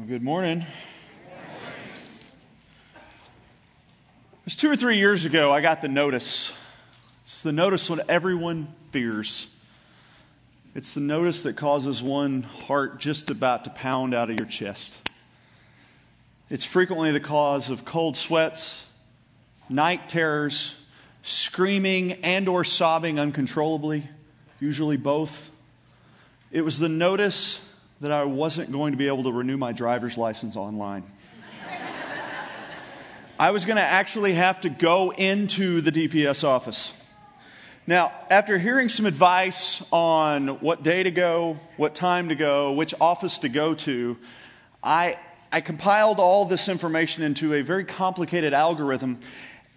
Well, good morning. It was two or three years ago I got the notice. It's the notice when everyone fears. It's the notice that causes one heart just about to pound out of your chest. It's frequently the cause of cold sweats, night terrors, screaming and or sobbing uncontrollably, usually both. It was the notice that I wasn't going to be able to renew my driver's license online. I was going to actually have to go into the DPS office. Now, after hearing some advice on what day to go, what time to go, which office to go to, I, I compiled all this information into a very complicated algorithm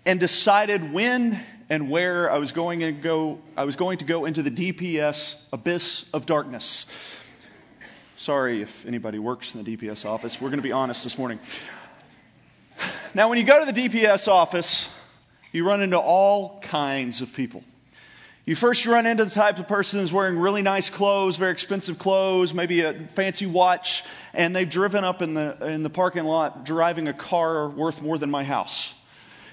and decided when and where I was going to go, I was going to go into the DPS abyss of darkness. Sorry if anybody works in the DPS office. We're going to be honest this morning. Now, when you go to the DPS office, you run into all kinds of people. You first run into the type of person who's wearing really nice clothes, very expensive clothes, maybe a fancy watch, and they've driven up in the, in the parking lot driving a car worth more than my house.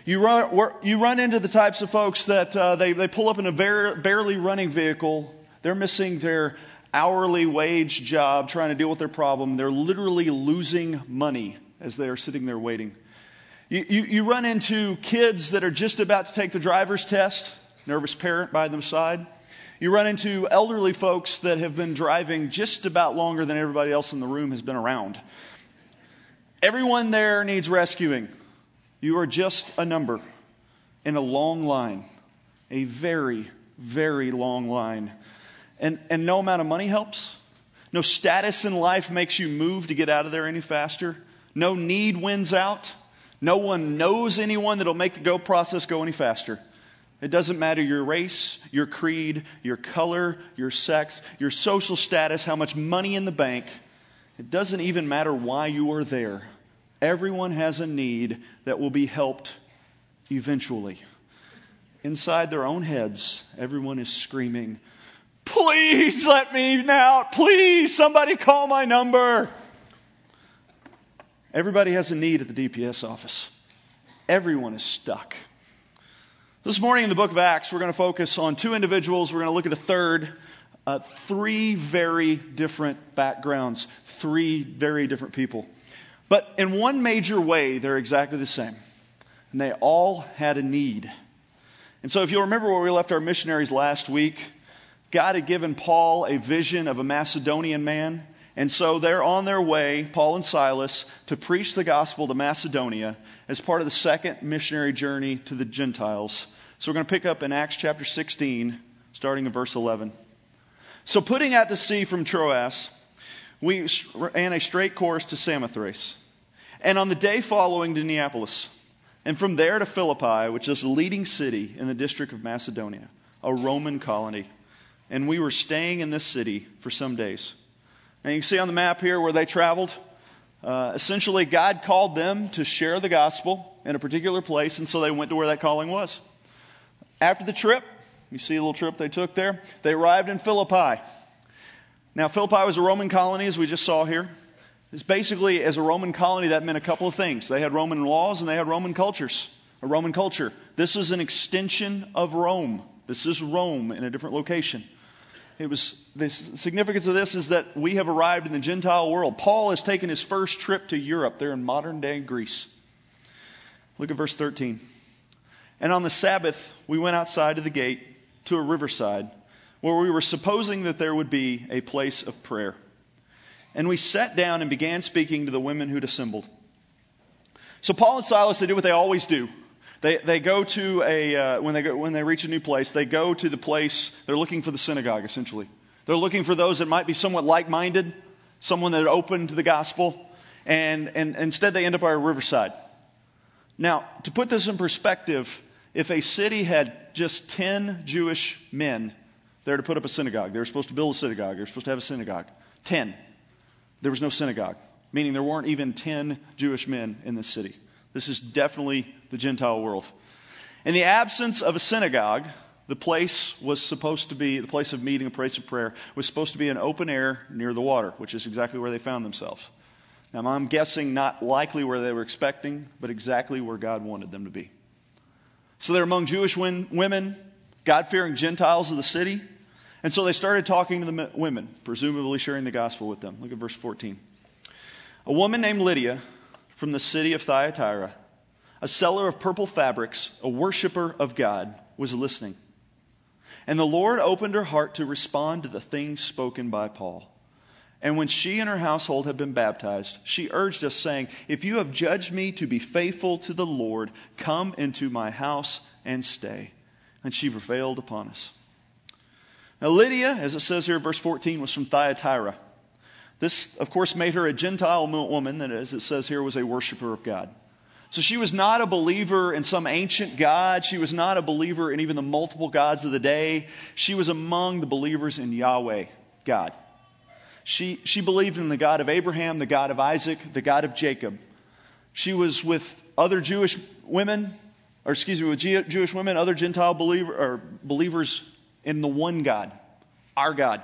You run, you run into the types of folks that uh, they, they pull up in a barely running vehicle. They're missing their hourly wage job trying to deal with their problem. They're literally losing money as they are sitting there waiting. You, you, you, run into kids that are just about to take the driver's test, nervous parent by their side. You run into elderly folks that have been driving just about longer than everybody else in the room has been around. Everyone there needs rescuing. You are just a number in a long line, a very, very long line and, and no amount of money helps. No status in life makes you move to get out of there any faster. No need wins out. No one knows anyone that'll make the go process go any faster. It doesn't matter your race, your creed, your color, your sex, your social status, how much money in the bank. It doesn't even matter why you are there. Everyone has a need that will be helped eventually. Inside their own heads, everyone is screaming, Please let me out. Please, somebody call my number. Everybody has a need at the DPS office. Everyone is stuck. This morning in the book of Acts, we're going to focus on two individuals. We're going to look at a third. Uh, three very different backgrounds, three very different people. But in one major way, they're exactly the same. And they all had a need. And so, if you'll remember where we left our missionaries last week, God had given Paul a vision of a Macedonian man. And so they're on their way, Paul and Silas, to preach the gospel to Macedonia as part of the second missionary journey to the Gentiles. So we're going to pick up in Acts chapter 16, starting in verse 11. So, putting out to sea from Troas, we ran a straight course to Samothrace, and on the day following to Neapolis, and from there to Philippi, which is a leading city in the district of Macedonia, a Roman colony and we were staying in this city for some days. And you can see on the map here where they traveled. Uh, essentially, God called them to share the gospel in a particular place, and so they went to where that calling was. After the trip, you see a little trip they took there, they arrived in Philippi. Now, Philippi was a Roman colony, as we just saw here. It's basically, as a Roman colony, that meant a couple of things. They had Roman laws and they had Roman cultures, a Roman culture. This is an extension of Rome. This is Rome in a different location. It was the significance of this is that we have arrived in the Gentile world. Paul has taken his first trip to Europe. They're in modern day Greece. Look at verse 13. And on the Sabbath, we went outside of the gate to a riverside where we were supposing that there would be a place of prayer. And we sat down and began speaking to the women who'd assembled. So Paul and Silas, they do what they always do. They, they go to a, uh, when, they go, when they reach a new place, they go to the place, they're looking for the synagogue, essentially. They're looking for those that might be somewhat like minded, someone that are open to the gospel, and, and instead they end up by a riverside. Now, to put this in perspective, if a city had just 10 Jewish men there to put up a synagogue, they were supposed to build a synagogue, they were supposed to have a synagogue. 10. There was no synagogue, meaning there weren't even 10 Jewish men in this city. This is definitely the Gentile world. In the absence of a synagogue, the place was supposed to be, the place of meeting, a place of prayer, was supposed to be an open air near the water, which is exactly where they found themselves. Now, I'm guessing not likely where they were expecting, but exactly where God wanted them to be. So they're among Jewish women, God fearing Gentiles of the city. And so they started talking to the women, presumably sharing the gospel with them. Look at verse 14. A woman named Lydia from the city of Thyatira, a seller of purple fabrics, a worshiper of God, was listening. And the Lord opened her heart to respond to the things spoken by Paul. And when she and her household had been baptized, she urged us, saying, If you have judged me to be faithful to the Lord, come into my house and stay. And she prevailed upon us. Now, Lydia, as it says here verse 14, was from Thyatira. This, of course, made her a Gentile woman that, as it says here, was a worshiper of God. So she was not a believer in some ancient God. She was not a believer in even the multiple gods of the day. She was among the believers in Yahweh, God. She, she believed in the God of Abraham, the God of Isaac, the God of Jacob. She was with other Jewish women, or excuse me, with Jewish women, other Gentile believer, or believers in the one God, our God.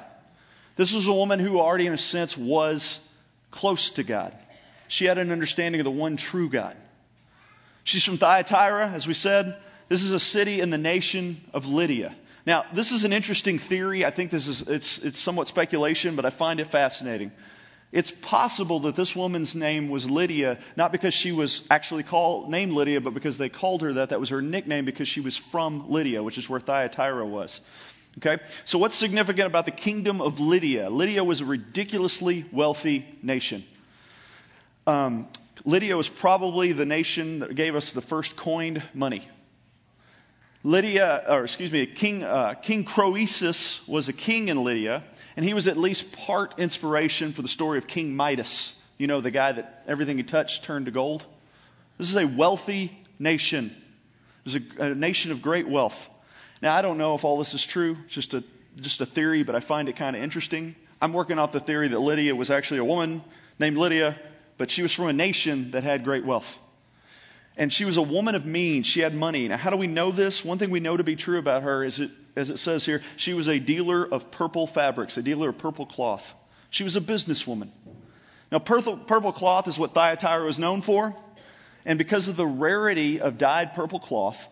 This was a woman who already, in a sense, was close to God. She had an understanding of the one true God. She's from Thyatira, as we said. This is a city in the nation of Lydia. Now, this is an interesting theory. I think this is it's, it's somewhat speculation, but I find it fascinating. It's possible that this woman's name was Lydia, not because she was actually called named Lydia, but because they called her that. That was her nickname because she was from Lydia, which is where Thyatira was. Okay? So what's significant about the kingdom of Lydia? Lydia was a ridiculously wealthy nation. Um, Lydia was probably the nation that gave us the first coined money. Lydia, or excuse me, King, uh, King Croesus was a king in Lydia, and he was at least part inspiration for the story of King Midas. You know, the guy that everything he touched turned to gold. This is a wealthy nation. It was a, a nation of great wealth. Now, I don't know if all this is true, it's just a, just a theory, but I find it kind of interesting. I'm working off the theory that Lydia was actually a woman named Lydia, but she was from a nation that had great wealth. And she was a woman of means. She had money. Now, how do we know this? One thing we know to be true about her is, it, as it says here, she was a dealer of purple fabrics, a dealer of purple cloth. She was a businesswoman. Now, purple, purple cloth is what Thyatira was known for. And because of the rarity of dyed purple cloth,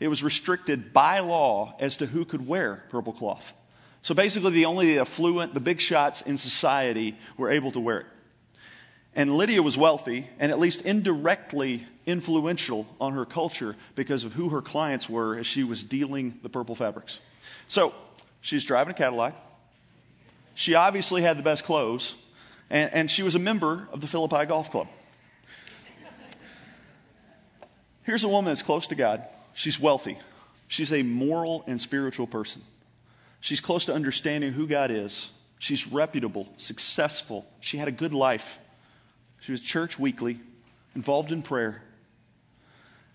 it was restricted by law as to who could wear purple cloth. So basically, the only affluent, the big shots in society were able to wear it. And Lydia was wealthy and at least indirectly influential on her culture because of who her clients were as she was dealing the purple fabrics. So she's driving a Cadillac. She obviously had the best clothes, and, and she was a member of the Philippi Golf Club. Here's a woman that's close to God. She's wealthy. She's a moral and spiritual person. She's close to understanding who God is. She's reputable, successful. She had a good life. She was church weekly, involved in prayer.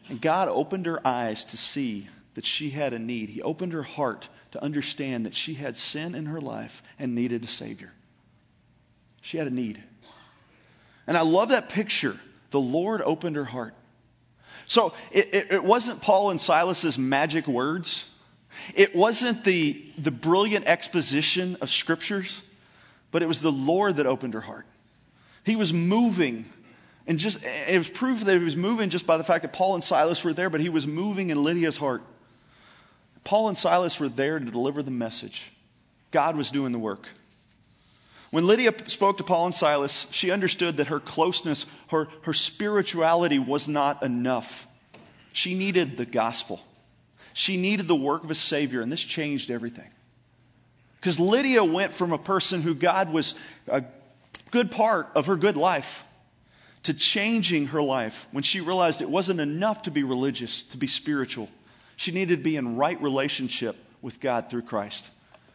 And God opened her eyes to see that she had a need. He opened her heart to understand that she had sin in her life and needed a Savior. She had a need. And I love that picture. The Lord opened her heart. So it, it, it wasn't Paul and Silas's magic words. It wasn't the, the brilliant exposition of scriptures, but it was the Lord that opened her heart. He was moving. And just it was proof that he was moving just by the fact that Paul and Silas were there, but he was moving in Lydia's heart. Paul and Silas were there to deliver the message. God was doing the work. When Lydia spoke to Paul and Silas, she understood that her closeness, her, her spirituality was not enough. She needed the gospel. She needed the work of a Savior, and this changed everything. Because Lydia went from a person who God was a good part of her good life to changing her life when she realized it wasn't enough to be religious, to be spiritual. She needed to be in right relationship with God through Christ.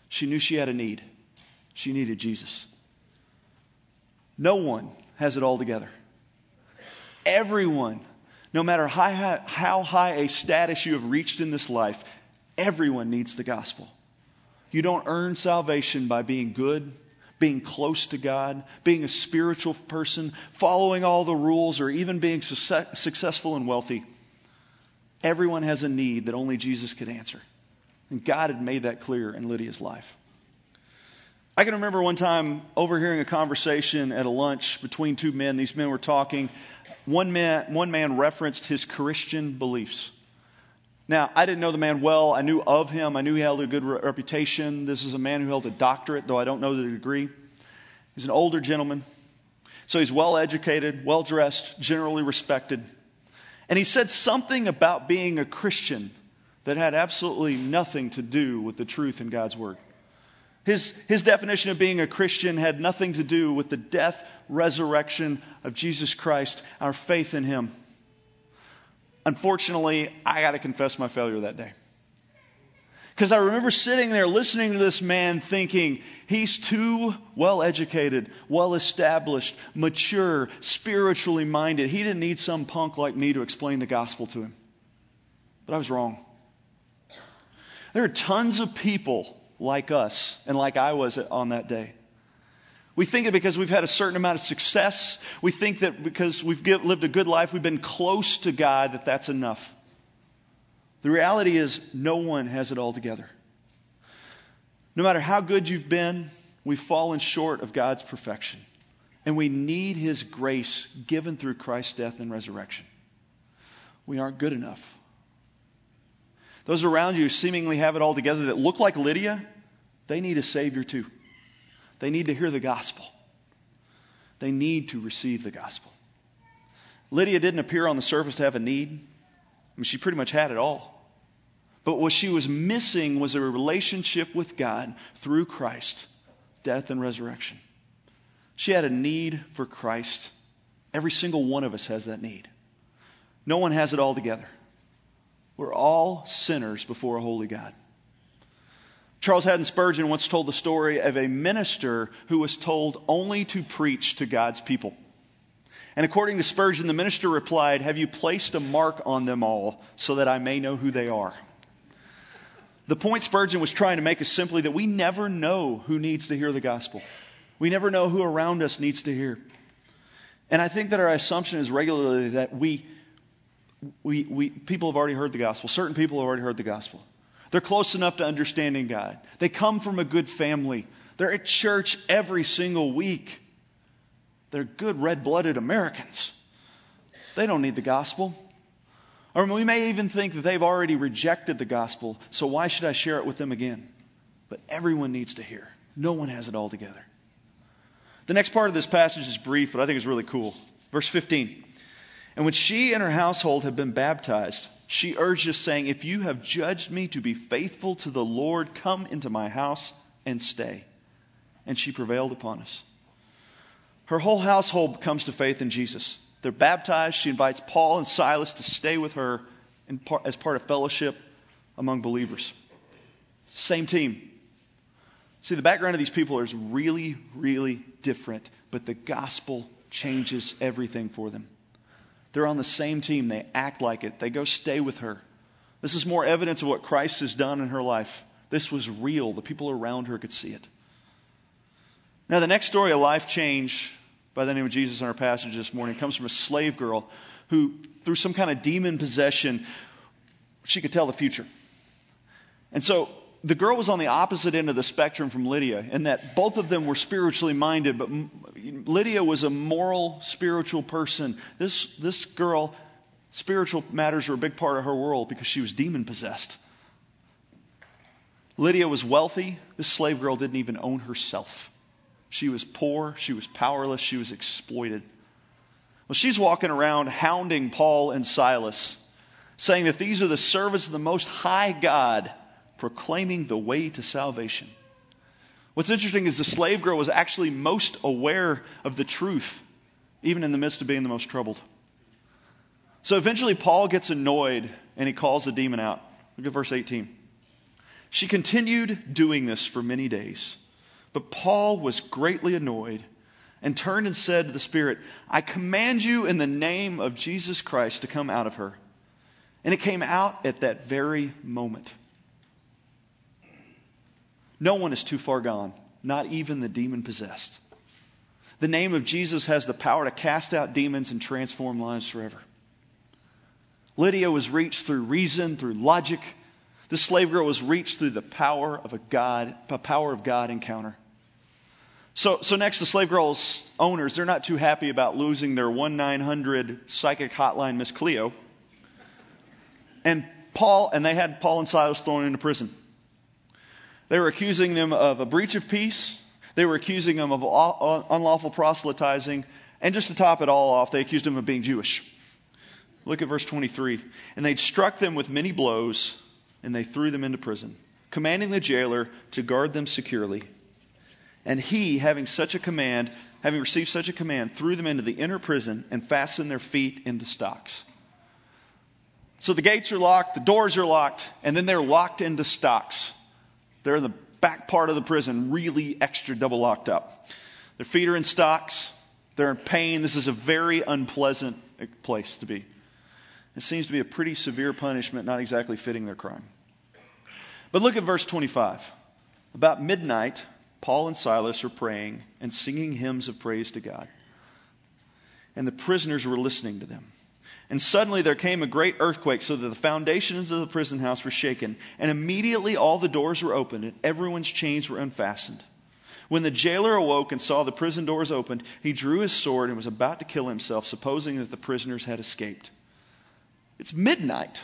She knew she had a need. She needed Jesus. No one has it all together. Everyone, no matter how, how high a status you have reached in this life, everyone needs the gospel. You don't earn salvation by being good being close to God, being a spiritual person, following all the rules, or even being successful and wealthy. Everyone has a need that only Jesus could answer. And God had made that clear in Lydia's life. I can remember one time overhearing a conversation at a lunch between two men. These men were talking. One man, one man referenced his Christian beliefs. Now, I didn't know the man well. I knew of him. I knew he held a good reputation. This is a man who held a doctorate, though I don't know the degree. He's an older gentleman. So he's well educated, well dressed, generally respected. And he said something about being a Christian that had absolutely nothing to do with the truth in God's Word. His, his definition of being a Christian had nothing to do with the death, resurrection of Jesus Christ, our faith in Him. Unfortunately, I got to confess my failure that day. Because I remember sitting there listening to this man thinking, he's too well educated, well established, mature, spiritually minded. He didn't need some punk like me to explain the gospel to him. But I was wrong. There are tons of people like us and like I was on that day. We think that because we've had a certain amount of success, we think that because we've lived a good life, we've been close to God, that that's enough. The reality is, no one has it all together. No matter how good you've been, we've fallen short of God's perfection. And we need His grace given through Christ's death and resurrection. We aren't good enough. Those around you seemingly have it all together that look like Lydia, they need a Savior too. They need to hear the gospel. They need to receive the gospel. Lydia didn't appear on the surface to have a need. I mean, she pretty much had it all. But what she was missing was a relationship with God through Christ, death and resurrection. She had a need for Christ. Every single one of us has that need. No one has it all together. We're all sinners before a holy God. Charles Haddon Spurgeon once told the story of a minister who was told only to preach to God's people. And according to Spurgeon, the minister replied, Have you placed a mark on them all so that I may know who they are? The point Spurgeon was trying to make is simply that we never know who needs to hear the gospel. We never know who around us needs to hear. And I think that our assumption is regularly that we we, we, people have already heard the gospel. Certain people have already heard the gospel. They're close enough to understanding God. They come from a good family. They're at church every single week. They're good red blooded Americans. They don't need the gospel. Or we may even think that they've already rejected the gospel, so why should I share it with them again? But everyone needs to hear. No one has it all together. The next part of this passage is brief, but I think it's really cool. Verse 15. And when she and her household had been baptized, she urged us, saying, If you have judged me to be faithful to the Lord, come into my house and stay. And she prevailed upon us. Her whole household comes to faith in Jesus. They're baptized. She invites Paul and Silas to stay with her as part of fellowship among believers. Same team. See, the background of these people is really, really different, but the gospel changes everything for them. They're on the same team. They act like it. They go stay with her. This is more evidence of what Christ has done in her life. This was real. The people around her could see it. Now, the next story, of life change by the name of Jesus in our passage this morning, comes from a slave girl who, through some kind of demon possession, she could tell the future. And so the girl was on the opposite end of the spectrum from Lydia in that both of them were spiritually minded, but Lydia was a moral, spiritual person. This, this girl, spiritual matters were a big part of her world because she was demon possessed. Lydia was wealthy. This slave girl didn't even own herself. She was poor, she was powerless, she was exploited. Well, she's walking around hounding Paul and Silas, saying that these are the servants of the Most High God proclaiming the way to salvation. What's interesting is the slave girl was actually most aware of the truth, even in the midst of being the most troubled. So eventually, Paul gets annoyed and he calls the demon out. Look at verse 18. She continued doing this for many days, but Paul was greatly annoyed and turned and said to the Spirit, I command you in the name of Jesus Christ to come out of her. And it came out at that very moment. No one is too far gone, not even the demon possessed. The name of Jesus has the power to cast out demons and transform lives forever. Lydia was reached through reason, through logic. This slave girl was reached through the power of a God, a power of God encounter. So, so next, the slave girls' owners, they're not too happy about losing their 1 900 psychic hotline, Miss Cleo. And Paul, and they had Paul and Silas thrown into prison. They were accusing them of a breach of peace. They were accusing them of uh, unlawful proselytizing. And just to top it all off, they accused them of being Jewish. Look at verse 23. And they struck them with many blows, and they threw them into prison, commanding the jailer to guard them securely. And he, having such a command, having received such a command, threw them into the inner prison and fastened their feet into stocks. So the gates are locked, the doors are locked, and then they're locked into stocks. They're in the back part of the prison, really extra double locked up. Their feet are in stocks, they're in pain. This is a very unpleasant place to be. It seems to be a pretty severe punishment, not exactly fitting their crime. But look at verse 25. About midnight, Paul and Silas are praying and singing hymns of praise to God. And the prisoners were listening to them. And suddenly there came a great earthquake, so that the foundations of the prison house were shaken. And immediately all the doors were opened, and everyone's chains were unfastened. When the jailer awoke and saw the prison doors opened, he drew his sword and was about to kill himself, supposing that the prisoners had escaped. It's midnight.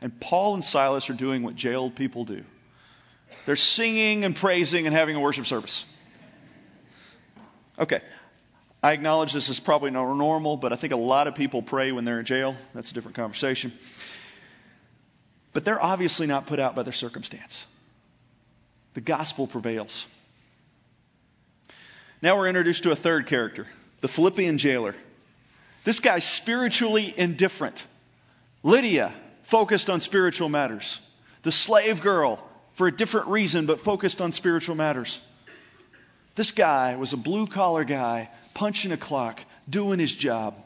And Paul and Silas are doing what jailed people do they're singing and praising and having a worship service. Okay. I acknowledge this is probably not normal, but I think a lot of people pray when they're in jail. That's a different conversation. But they're obviously not put out by their circumstance. The gospel prevails. Now we're introduced to a third character, the Philippian jailer. This guy's spiritually indifferent. Lydia, focused on spiritual matters. The slave girl, for a different reason, but focused on spiritual matters. This guy was a blue collar guy, punching a clock, doing his job.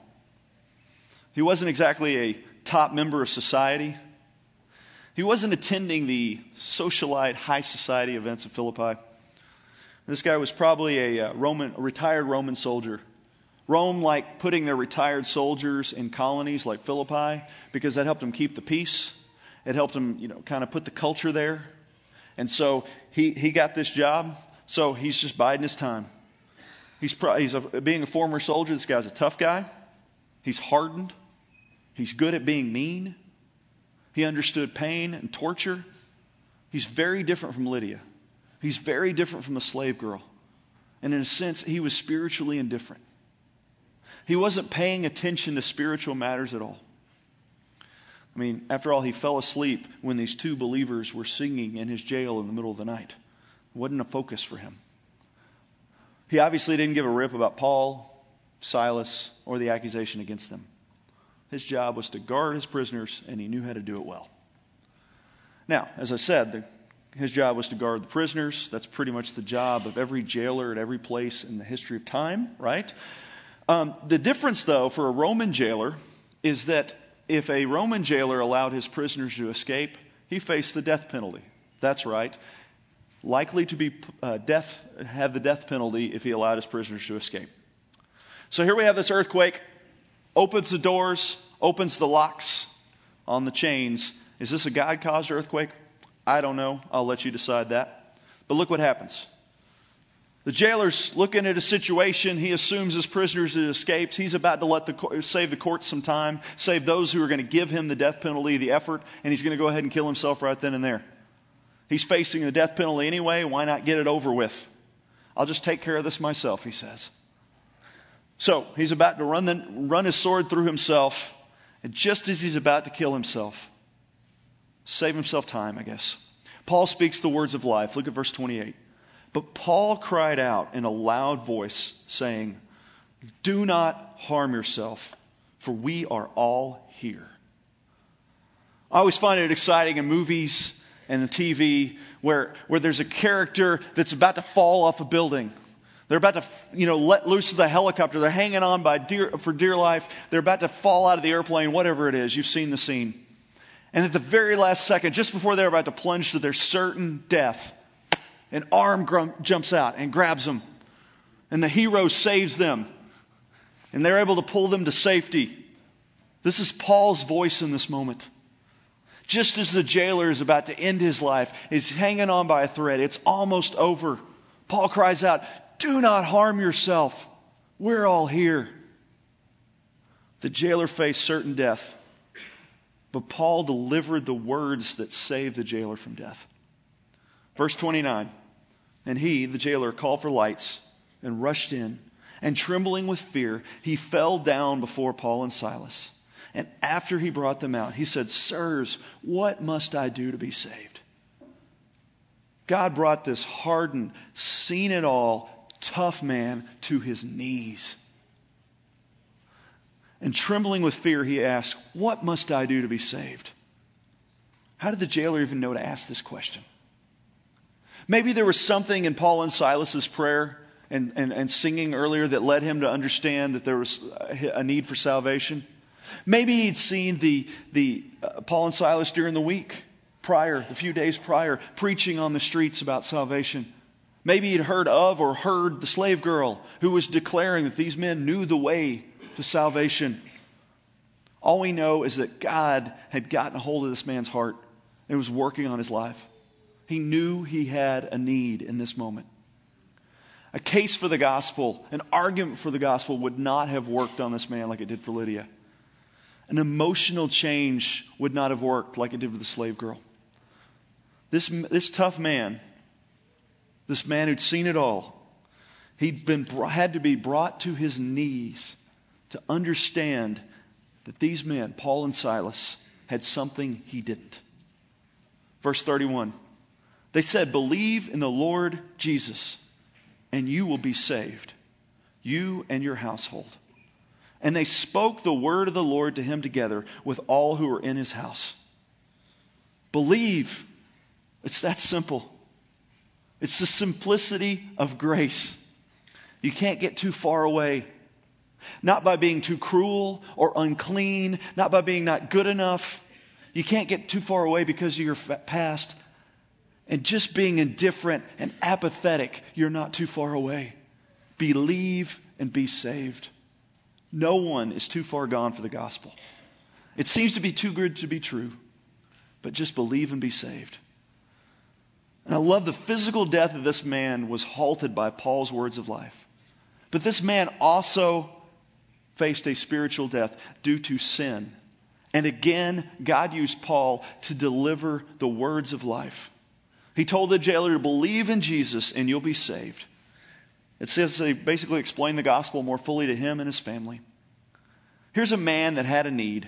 He wasn't exactly a top member of society. He wasn't attending the socialite high society events of Philippi. This guy was probably a, uh, Roman, a retired Roman soldier. Rome liked putting their retired soldiers in colonies like Philippi because that helped them keep the peace. It helped them, you know, kind of put the culture there. And so he, he got this job, so he's just biding his time. He's, he's a, being a former soldier, this guy's a tough guy. He's hardened. He's good at being mean. He understood pain and torture. He's very different from Lydia. He's very different from the slave girl. And in a sense, he was spiritually indifferent. He wasn't paying attention to spiritual matters at all. I mean, after all, he fell asleep when these two believers were singing in his jail in the middle of the night. It wasn't a focus for him. He obviously didn't give a rip about Paul, Silas, or the accusation against them. His job was to guard his prisoners, and he knew how to do it well. Now, as I said, the his job was to guard the prisoners. That's pretty much the job of every jailer at every place in the history of time, right? Um, the difference, though, for a Roman jailer is that if a Roman jailer allowed his prisoners to escape, he faced the death penalty. That's right. Likely to be uh, death, have the death penalty if he allowed his prisoners to escape. So here we have this earthquake, opens the doors, opens the locks on the chains. Is this a God caused earthquake? I don't know. I'll let you decide that. But look what happens. The jailer's looking at a situation. He assumes his prisoners have escaped. He's about to let the save the court some time, save those who are going to give him the death penalty, the effort, and he's going to go ahead and kill himself right then and there. He's facing the death penalty anyway. Why not get it over with? I'll just take care of this myself, he says. So he's about to run, the, run his sword through himself, and just as he's about to kill himself, Save himself time, I guess. Paul speaks the words of life. Look at verse 28. But Paul cried out in a loud voice, saying, Do not harm yourself, for we are all here. I always find it exciting in movies and the TV where, where there's a character that's about to fall off a building. They're about to, you know, let loose the helicopter. They're hanging on by dear, for dear life. They're about to fall out of the airplane, whatever it is. You've seen the scene. And at the very last second, just before they're about to plunge to their certain death, an arm jumps out and grabs them. And the hero saves them. And they're able to pull them to safety. This is Paul's voice in this moment. Just as the jailer is about to end his life, is hanging on by a thread, it's almost over. Paul cries out, Do not harm yourself. We're all here. The jailer faced certain death, but Paul delivered the words that saved the jailer from death. Verse 29 And he, the jailer, called for lights and rushed in, and trembling with fear, he fell down before Paul and Silas. And after he brought them out, he said, Sirs, what must I do to be saved? God brought this hardened, seen it all, tough man to his knees. And trembling with fear, he asked, What must I do to be saved? How did the jailer even know to ask this question? Maybe there was something in Paul and Silas's prayer and, and, and singing earlier that led him to understand that there was a need for salvation. Maybe he'd seen the, the uh, Paul and Silas during the week prior, a few days prior, preaching on the streets about salvation. Maybe he'd heard of or heard the slave girl who was declaring that these men knew the way to salvation. All we know is that God had gotten a hold of this man's heart and was working on his life. He knew he had a need in this moment. A case for the gospel, an argument for the gospel would not have worked on this man like it did for Lydia. An emotional change would not have worked like it did with the slave girl. This, this tough man, this man who'd seen it all, he'd been, had to be brought to his knees to understand that these men, Paul and Silas, had something he didn't. Verse 31 They said, Believe in the Lord Jesus, and you will be saved, you and your household. And they spoke the word of the Lord to him together with all who were in his house. Believe. It's that simple. It's the simplicity of grace. You can't get too far away not by being too cruel or unclean, not by being not good enough. You can't get too far away because of your past. And just being indifferent and apathetic, you're not too far away. Believe and be saved. No one is too far gone for the gospel. It seems to be too good to be true, but just believe and be saved. And I love the physical death of this man was halted by Paul's words of life. But this man also faced a spiritual death due to sin. And again, God used Paul to deliver the words of life. He told the jailer to believe in Jesus and you'll be saved. It says they basically explained the gospel more fully to him and his family. Here's a man that had a need.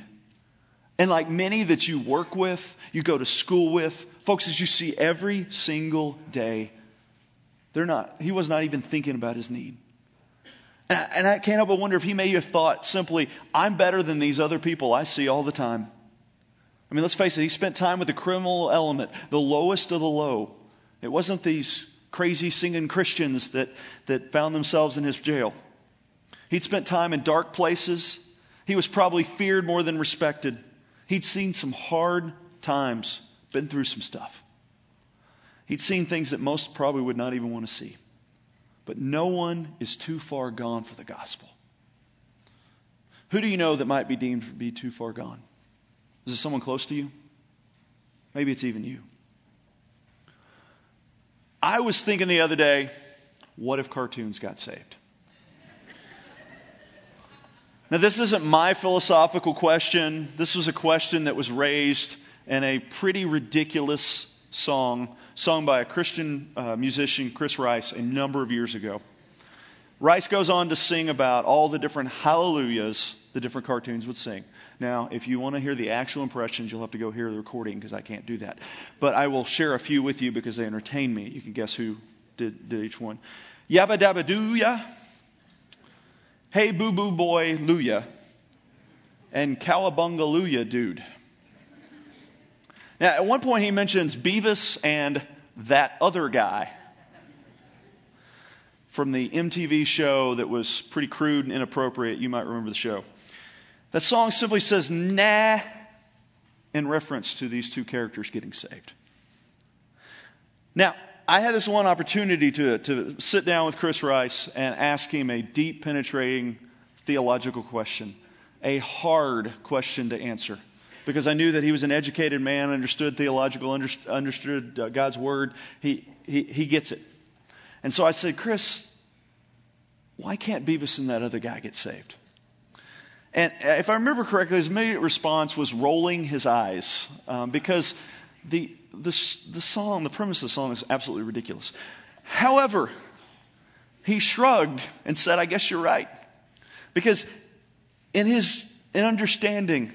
And like many that you work with, you go to school with, folks that you see every single day, they're not, he was not even thinking about his need. And I, and I can't help but wonder if he may have thought simply, I'm better than these other people I see all the time. I mean, let's face it, he spent time with the criminal element, the lowest of the low. It wasn't these crazy singing Christians that, that found themselves in his jail. He'd spent time in dark places. He was probably feared more than respected. He'd seen some hard times, been through some stuff. He'd seen things that most probably would not even want to see. But no one is too far gone for the gospel. Who do you know that might be deemed to be too far gone? Is it someone close to you? Maybe it's even you. I was thinking the other day, what if cartoons got saved? Now, this isn't my philosophical question. This was a question that was raised in a pretty ridiculous song sung by a Christian uh, musician, Chris Rice, a number of years ago. Rice goes on to sing about all the different hallelujahs the different cartoons would sing. Now, if you want to hear the actual impressions, you'll have to go hear the recording because I can't do that. But I will share a few with you because they entertain me. You can guess who did, did each one. Yabba dabba doo ya. Hey boo boo boy luya. And cowabunga luya dude. Now, at one point, he mentions Beavis and that other guy from the MTV show that was pretty crude and inappropriate. You might remember the show. That song simply says, nah, in reference to these two characters getting saved. Now, I had this one opportunity to, to sit down with Chris Rice and ask him a deep, penetrating theological question, a hard question to answer because I knew that he was an educated man, understood theological, understood uh, God's word. He, he, he gets it. And so I said, Chris, why can't Beavis and that other guy get saved? And if I remember correctly, his immediate response was rolling his eyes um, because the, the, the song, the premise of the song is absolutely ridiculous. However, he shrugged and said, I guess you're right. Because in his in understanding,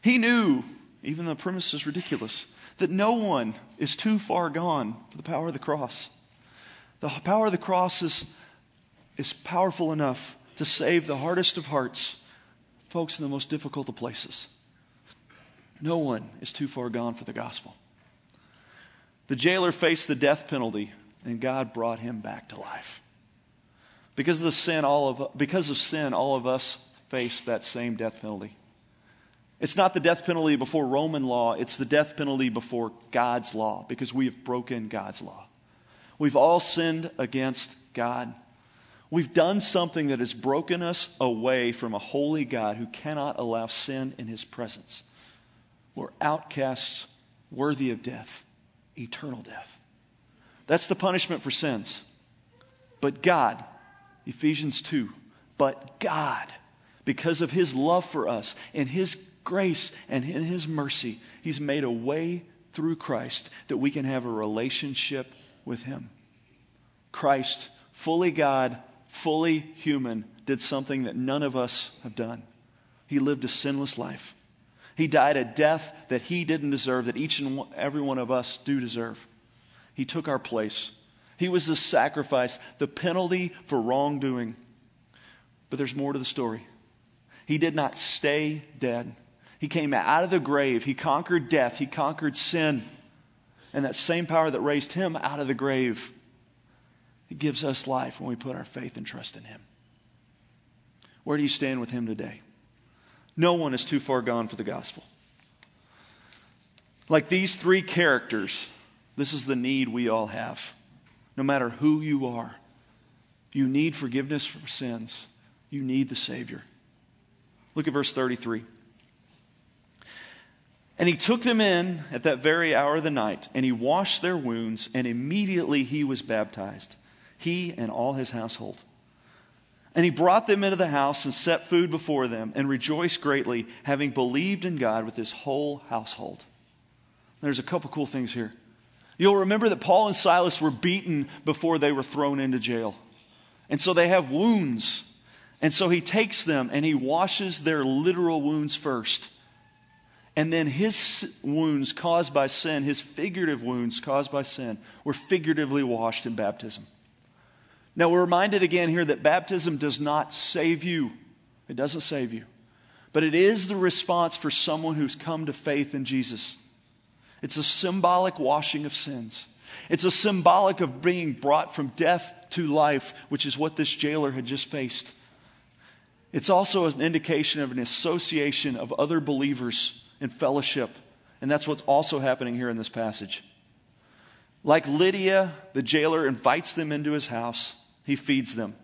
he knew, even though the premise is ridiculous, that no one is too far gone for the power of the cross. The power of the cross is, is powerful enough to save the hardest of hearts, folks in the most difficult of places. No one is too far gone for the gospel. The jailer faced the death penalty, and God brought him back to life. Because of the sin, all of because of sin, all of us face that same death penalty. It's not the death penalty before Roman law, it's the death penalty before God's law because we have broken God's law. We've all sinned against God. We've done something that has broken us away from a holy God who cannot allow sin in his presence. We're outcasts worthy of death, eternal death. That's the punishment for sins. But God, Ephesians 2, but God, because of his love for us and his grace and in his mercy, he's made a way through Christ that we can have a relationship with him. Christ, fully God, fully human, did something that none of us have done. He lived a sinless life. He died a death that he didn't deserve, that each and every one of us do deserve. He took our place. He was the sacrifice, the penalty for wrongdoing. But there's more to the story. He did not stay dead. He came out of the grave. He conquered death. He conquered sin. And that same power that raised him out of the grave, it gives us life when we put our faith and trust in him. Where do you stand with him today? No one is too far gone for the gospel. Like these three characters, this is the need we all have. No matter who you are, you need forgiveness for sins. You need the Savior. Look at verse 33. And he took them in at that very hour of the night, and he washed their wounds, and immediately he was baptized, he and all his household. And he brought them into the house and set food before them, and rejoiced greatly, having believed in God with his whole household. There's a couple cool things here. You'll remember that Paul and Silas were beaten before they were thrown into jail. And so they have wounds. And so he takes them and he washes their literal wounds first. And then his wounds caused by sin, his figurative wounds caused by sin, were figuratively washed in baptism. Now, we're reminded again here that baptism does not save you. It doesn't save you. But it is the response for someone who's come to faith in Jesus. It's a symbolic washing of sins. It's a symbolic of being brought from death to life, which is what this jailer had just faced. It's also an indication of an association of other believers in fellowship. And that's what's also happening here in this passage. Like Lydia, the jailer invites them into his house, he feeds them.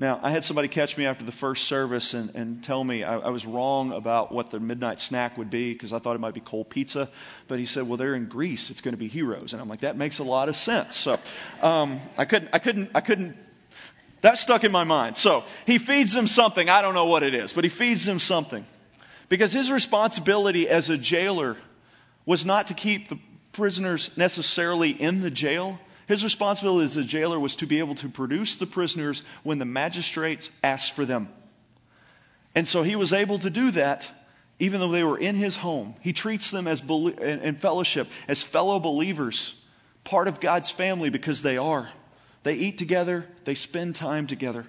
Now, I had somebody catch me after the first service and, and tell me I, I was wrong about what the midnight snack would be because I thought it might be cold pizza. But he said, well, they're in Greece. It's going to be gyros. And I'm like, that makes a lot of sense. So um, I, couldn't, I, couldn't, I couldn't, that stuck in my mind. So he feeds them something. I don't know what it is, but he feeds them something. Because his responsibility as a jailer was not to keep the prisoners necessarily in the jail, his responsibility as a jailer was to be able to produce the prisoners when the magistrates asked for them. And so he was able to do that even though they were in his home. He treats them as in fellowship, as fellow believers, part of God's family because they are. They eat together, they spend time together.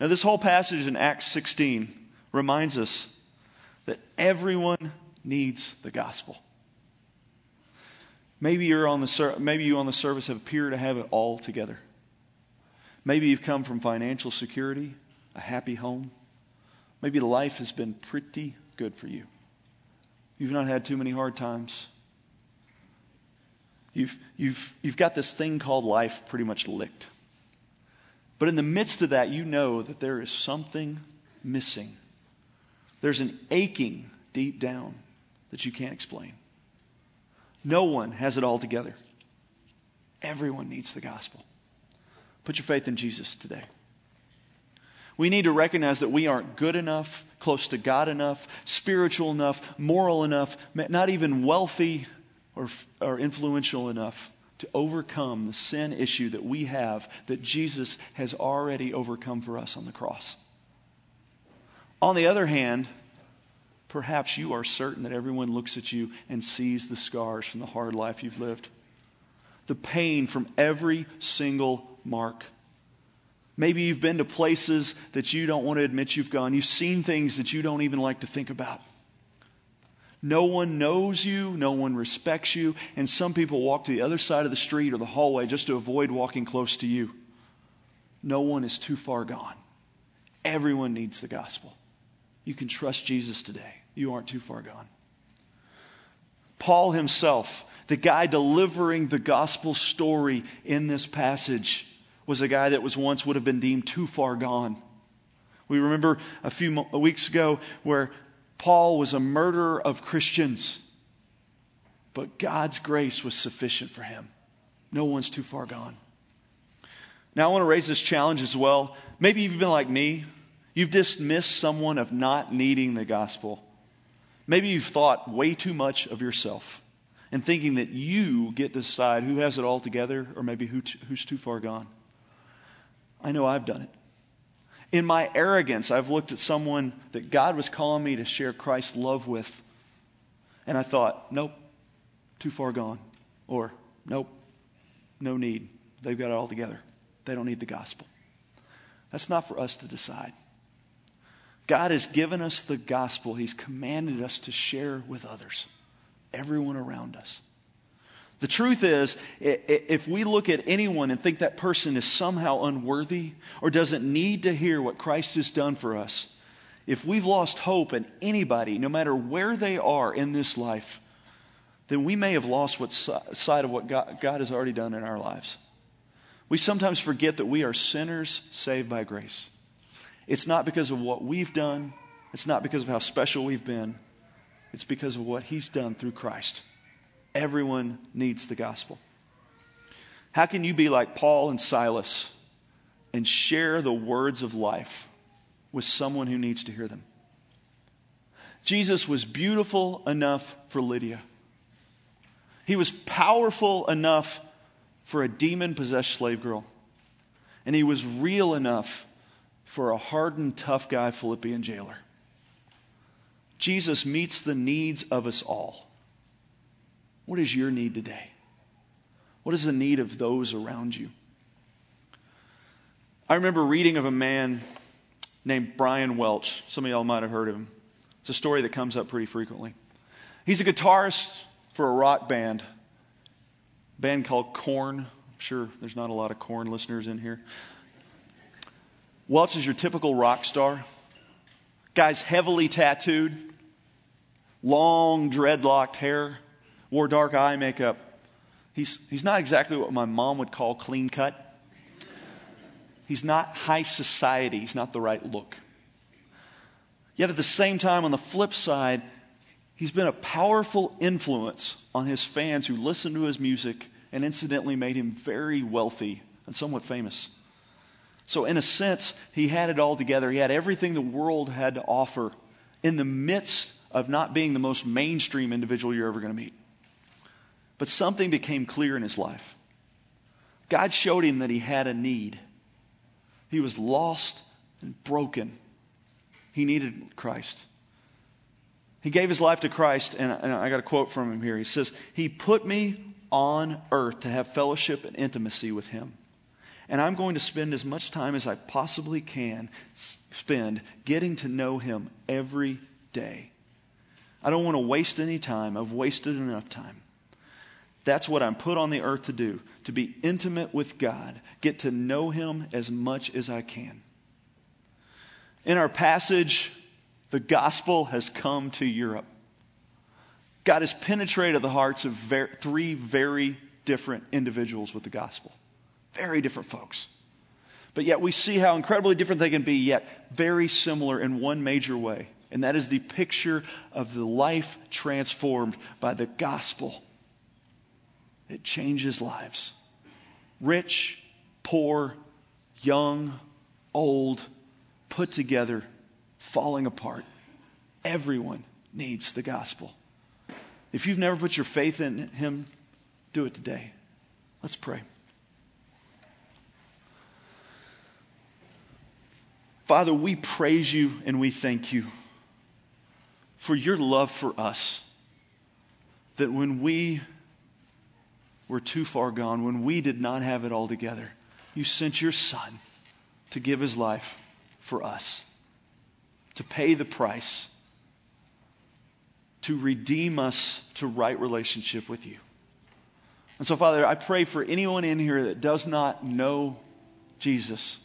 Now, this whole passage in Acts 16 reminds us that everyone needs the gospel. Maybe, you're on the, maybe you on the service have appear to have it all together. Maybe you've come from financial security, a happy home. Maybe life has been pretty good for you. You've not had too many hard times. You've, you've, you've got this thing called life pretty much licked. But in the midst of that, you know that there is something missing. There's an aching deep down that you can't explain. No one has it all together. Everyone needs the gospel. Put your faith in Jesus today. We need to recognize that we aren't good enough, close to God enough, spiritual enough, moral enough, not even wealthy or, or influential enough to overcome the sin issue that we have that Jesus has already overcome for us on the cross. On the other hand, perhaps you are certain that everyone looks at you and sees the scars from the hard life you've lived, the pain from every single mark. Maybe you've been to places that you don't want to admit you've gone. You've seen things that you don't even like to think about. No one knows you, no one respects you, and some people walk to the other side of the street or the hallway just to avoid walking close to you. No one is too far gone. Everyone needs the gospel. You can trust Jesus today. You aren't too far gone. Paul himself, the guy delivering the gospel story in this passage, was a guy that was once would have been deemed too far gone. We remember a few weeks ago where Paul was a murderer of Christians, but God's grace was sufficient for him. No one's too far gone. Now, I want to raise this challenge as well. Maybe you've been like me. You've dismissed someone of not needing the gospel. Maybe you've thought way too much of yourself and thinking that you get to decide who has it all together or maybe who t- who's too far gone. I know I've done it. In my arrogance, I've looked at someone that God was calling me to share Christ's love with, and I thought, nope, too far gone. Or, nope, no need. They've got it all together. They don't need the gospel. That's not for us to decide. God has given us the gospel, He's commanded us to share with others, everyone around us. The truth is, if we look at anyone and think that person is somehow unworthy or doesn't need to hear what Christ has done for us, if we've lost hope in anybody, no matter where they are in this life, then we may have lost what side of what God, God has already done in our lives. We sometimes forget that we are sinners saved by grace. It's not because of what we've done, it's not because of how special we've been, it's because of what He's done through Christ. Everyone needs the gospel. How can you be like Paul and Silas and share the words of life with someone who needs to hear them? Jesus was beautiful enough for Lydia. He was powerful enough for a demon possessed slave girl. And he was real enough for a hardened, tough guy, Philippian jailer. Jesus meets the needs of us all. What is your need today? What is the need of those around you? I remember reading of a man named Brian Welch. Some of y'all might have heard of him. It's a story that comes up pretty frequently. He's a guitarist for a rock band, a band called Korn. I'm sure there's not a lot of Korn listeners in here. Welch is your typical rock star. Guy's heavily tattooed, long dreadlocked hair, wore dark eye makeup. He's, he's not exactly what my mom would call clean cut. He's not high society. He's not the right look. Yet at the same time, on the flip side, he's been a powerful influence on his fans who listen to his music and incidentally made him very wealthy and somewhat famous. So, in a sense, he had it all together. He had everything the world had to offer in the midst of not being the most mainstream individual you're ever going to meet. But something became clear in his life. God showed him that he had a need. He was lost and broken. He needed Christ. He gave his life to Christ, and I got a quote from him here. He says, He put me on earth to have fellowship and intimacy with Him. And I'm going to spend as much time as I possibly can spend getting to know Him every day. I don't want to waste any time. I've wasted enough time. That's what I'm put on the earth to do, to be intimate with God, get to know Him as much as I can. In our passage, the gospel has come to Europe. God has penetrated the hearts of ver- three very different individuals with the gospel. Very different folks. But yet we see how incredibly different they can be, yet very similar in one major way. And that is the picture of the life transformed by the gospel it changes lives. rich, poor, young, old, put together, falling apart. Everyone needs the gospel. If you've never put your faith in Him, do it today. Let's pray. Father, we praise you and we thank you for your love for us. That when we were too far gone, when we did not have it all together, you sent your Son to give his life for us, to pay the price, to redeem us to right relationship with you. And so, Father, I pray for anyone in here that does not know Jesus,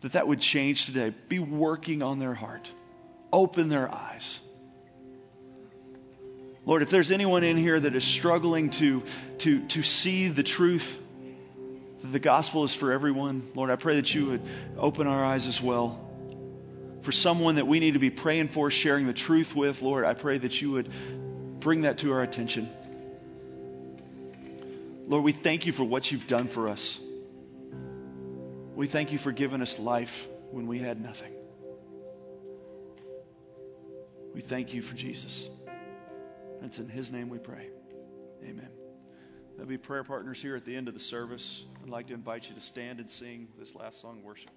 that that would change today. Be working on their heart, open their eyes. Lord, if there's anyone in here that is struggling to, to, to see the truth, that the gospel is for everyone, Lord, I pray that you would open our eyes as well. For someone that we need to be praying for, sharing the truth with, Lord, I pray that you would bring that to our attention. Lord, we thank you for what you've done for us. We thank you for giving us life when we had nothing. We thank you for Jesus. And it's in his name we pray. Amen. There'll be prayer partners here at the end of the service. I'd like to invite you to stand and sing this last song worship.